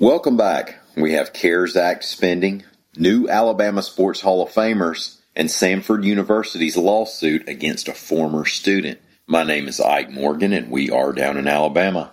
Welcome back. We have CARES Act spending, new Alabama Sports Hall of Famers, and Samford University's lawsuit against a former student. My name is Ike Morgan, and we are down in Alabama.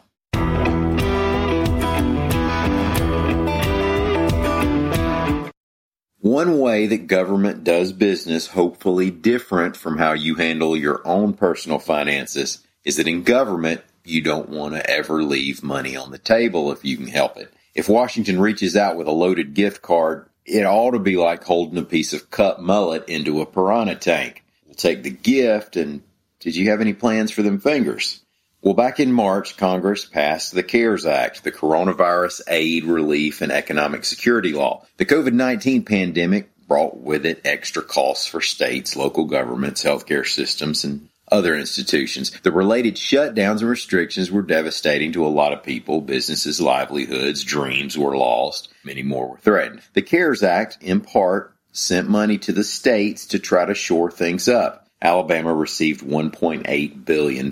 One way that government does business, hopefully different from how you handle your own personal finances, is that in government, you don't want to ever leave money on the table if you can help it. If Washington reaches out with a loaded gift card, it ought to be like holding a piece of cut mullet into a piranha tank. We'll take the gift and did you have any plans for them fingers? Well, back in March, Congress passed the CARES Act, the Coronavirus Aid, Relief, and Economic Security Law. The COVID-19 pandemic brought with it extra costs for states, local governments, healthcare systems, and other institutions. The related shutdowns and restrictions were devastating to a lot of people. Businesses, livelihoods, dreams were lost. Many more were threatened. The CARES Act, in part, sent money to the states to try to shore things up. Alabama received $1.8 billion.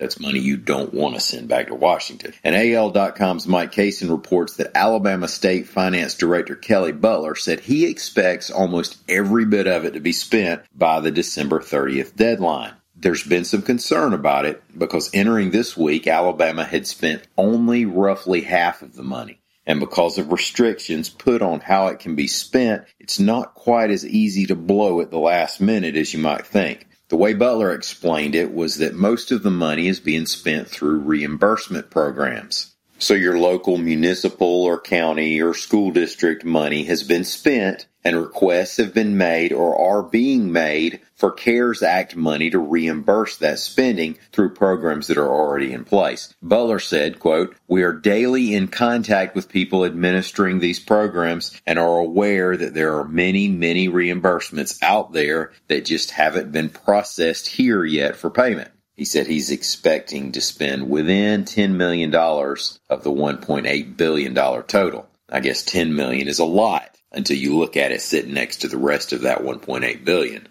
That's money you don't want to send back to Washington. And AL.com's Mike Cason reports that Alabama State Finance Director Kelly Butler said he expects almost every bit of it to be spent by the December 30th deadline. There's been some concern about it because entering this week, Alabama had spent only roughly half of the money. And because of restrictions put on how it can be spent, it's not quite as easy to blow at the last minute as you might think. The way Butler explained it was that most of the money is being spent through reimbursement programs. So your local municipal or county or school district money has been spent and requests have been made or are being made for CARES Act money to reimburse that spending through programs that are already in place. Butler said, quote, We are daily in contact with people administering these programs and are aware that there are many, many reimbursements out there that just haven't been processed here yet for payment. He said he's expecting to spend within $10 million of the $1.8 billion total. I guess 10 million is a lot until you look at it sitting next to the rest of that 1.8 billion.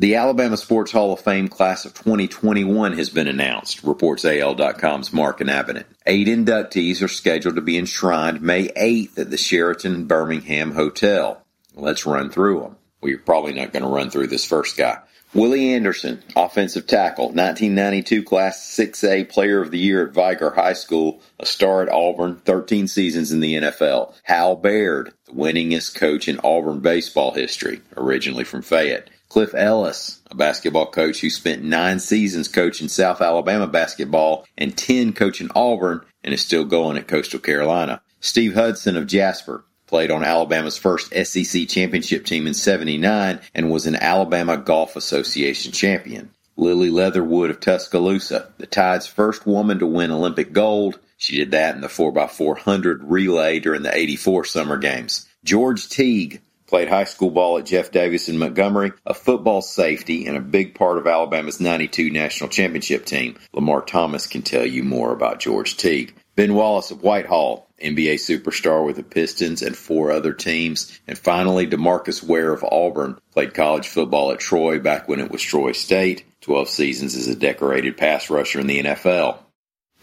The Alabama Sports Hall of Fame class of 2021 has been announced, reports AL.com's Mark Inabinett. Eight inductees are scheduled to be enshrined May 8th at the Sheraton Birmingham Hotel. Let's run through them. We're probably not going to run through this first guy. Willie Anderson, offensive tackle, 1992 Class 6A Player of the Year at Vigor High School, a star at Auburn, 13 seasons in the NFL. Hal Baird, the winningest coach in Auburn baseball history, originally from Fayette. Cliff Ellis, a basketball coach who spent nine seasons coaching South Alabama basketball and 10 coaching Auburn and is still going at Coastal Carolina. Steve Hudson of Jasper, played on Alabama's first SEC championship team in 79 and was an Alabama Golf Association champion. Lillie Leatherwood of Tuscaloosa, the Tide's first woman to win Olympic gold. She did that in the 4x400 relay during the 84 summer games. George Teague played high school ball at Jeff Davis in Montgomery, a football safety and a big part of Alabama's 92 national championship team. Lamar Thomas can tell you more about George Teague. Ben Wallace of Whitehall, NBA superstar with the Pistons and four other teams. And finally, Demarcus Ware of Auburn played college football at Troy back when it was Troy State. 12 seasons as a decorated pass rusher in the NFL.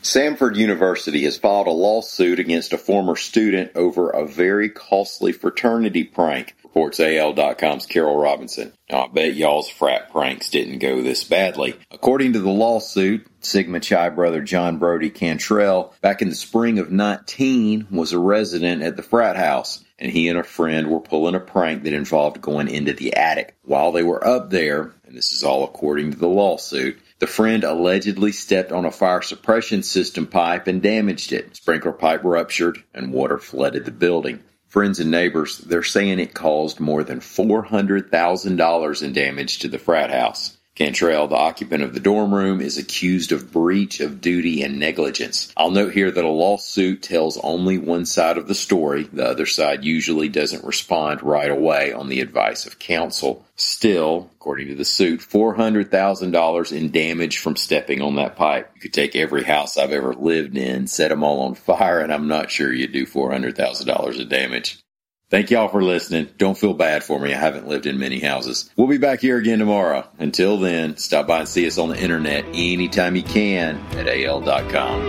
Samford University has filed a lawsuit against a former student over a very costly fraternity prank, reports AL.com's Carol Robinson. I bet y'all's frat pranks didn't go this badly. According to the lawsuit, Sigma Chi brother John Brody Cantrell, back in the spring of 19, was a resident at the frat house, and he and a friend were pulling a prank that involved going into the attic. While they were up there, and this is all according to the lawsuit, the friend allegedly stepped on a fire suppression system pipe and damaged it. Sprinkler pipe ruptured and water flooded the building. Friends and neighbors, they're saying it caused more than $400,000 in damage to the frat house. Cantrell, the occupant of the dorm room, is accused of breach of duty and negligence. I'll note here that a lawsuit tells only one side of the story. The other side usually doesn't respond right away on the advice of counsel. Still, according to the suit, $400,000 in damage from stepping on that pipe. You could take every house I've ever lived in, set them all on fire, and I'm not sure you'd do $400,000 of damage. Thank y'all for listening. Don't feel bad for me. I haven't lived in many houses. We'll be back here again tomorrow. Until then, stop by and see us on the internet anytime you can at al.com.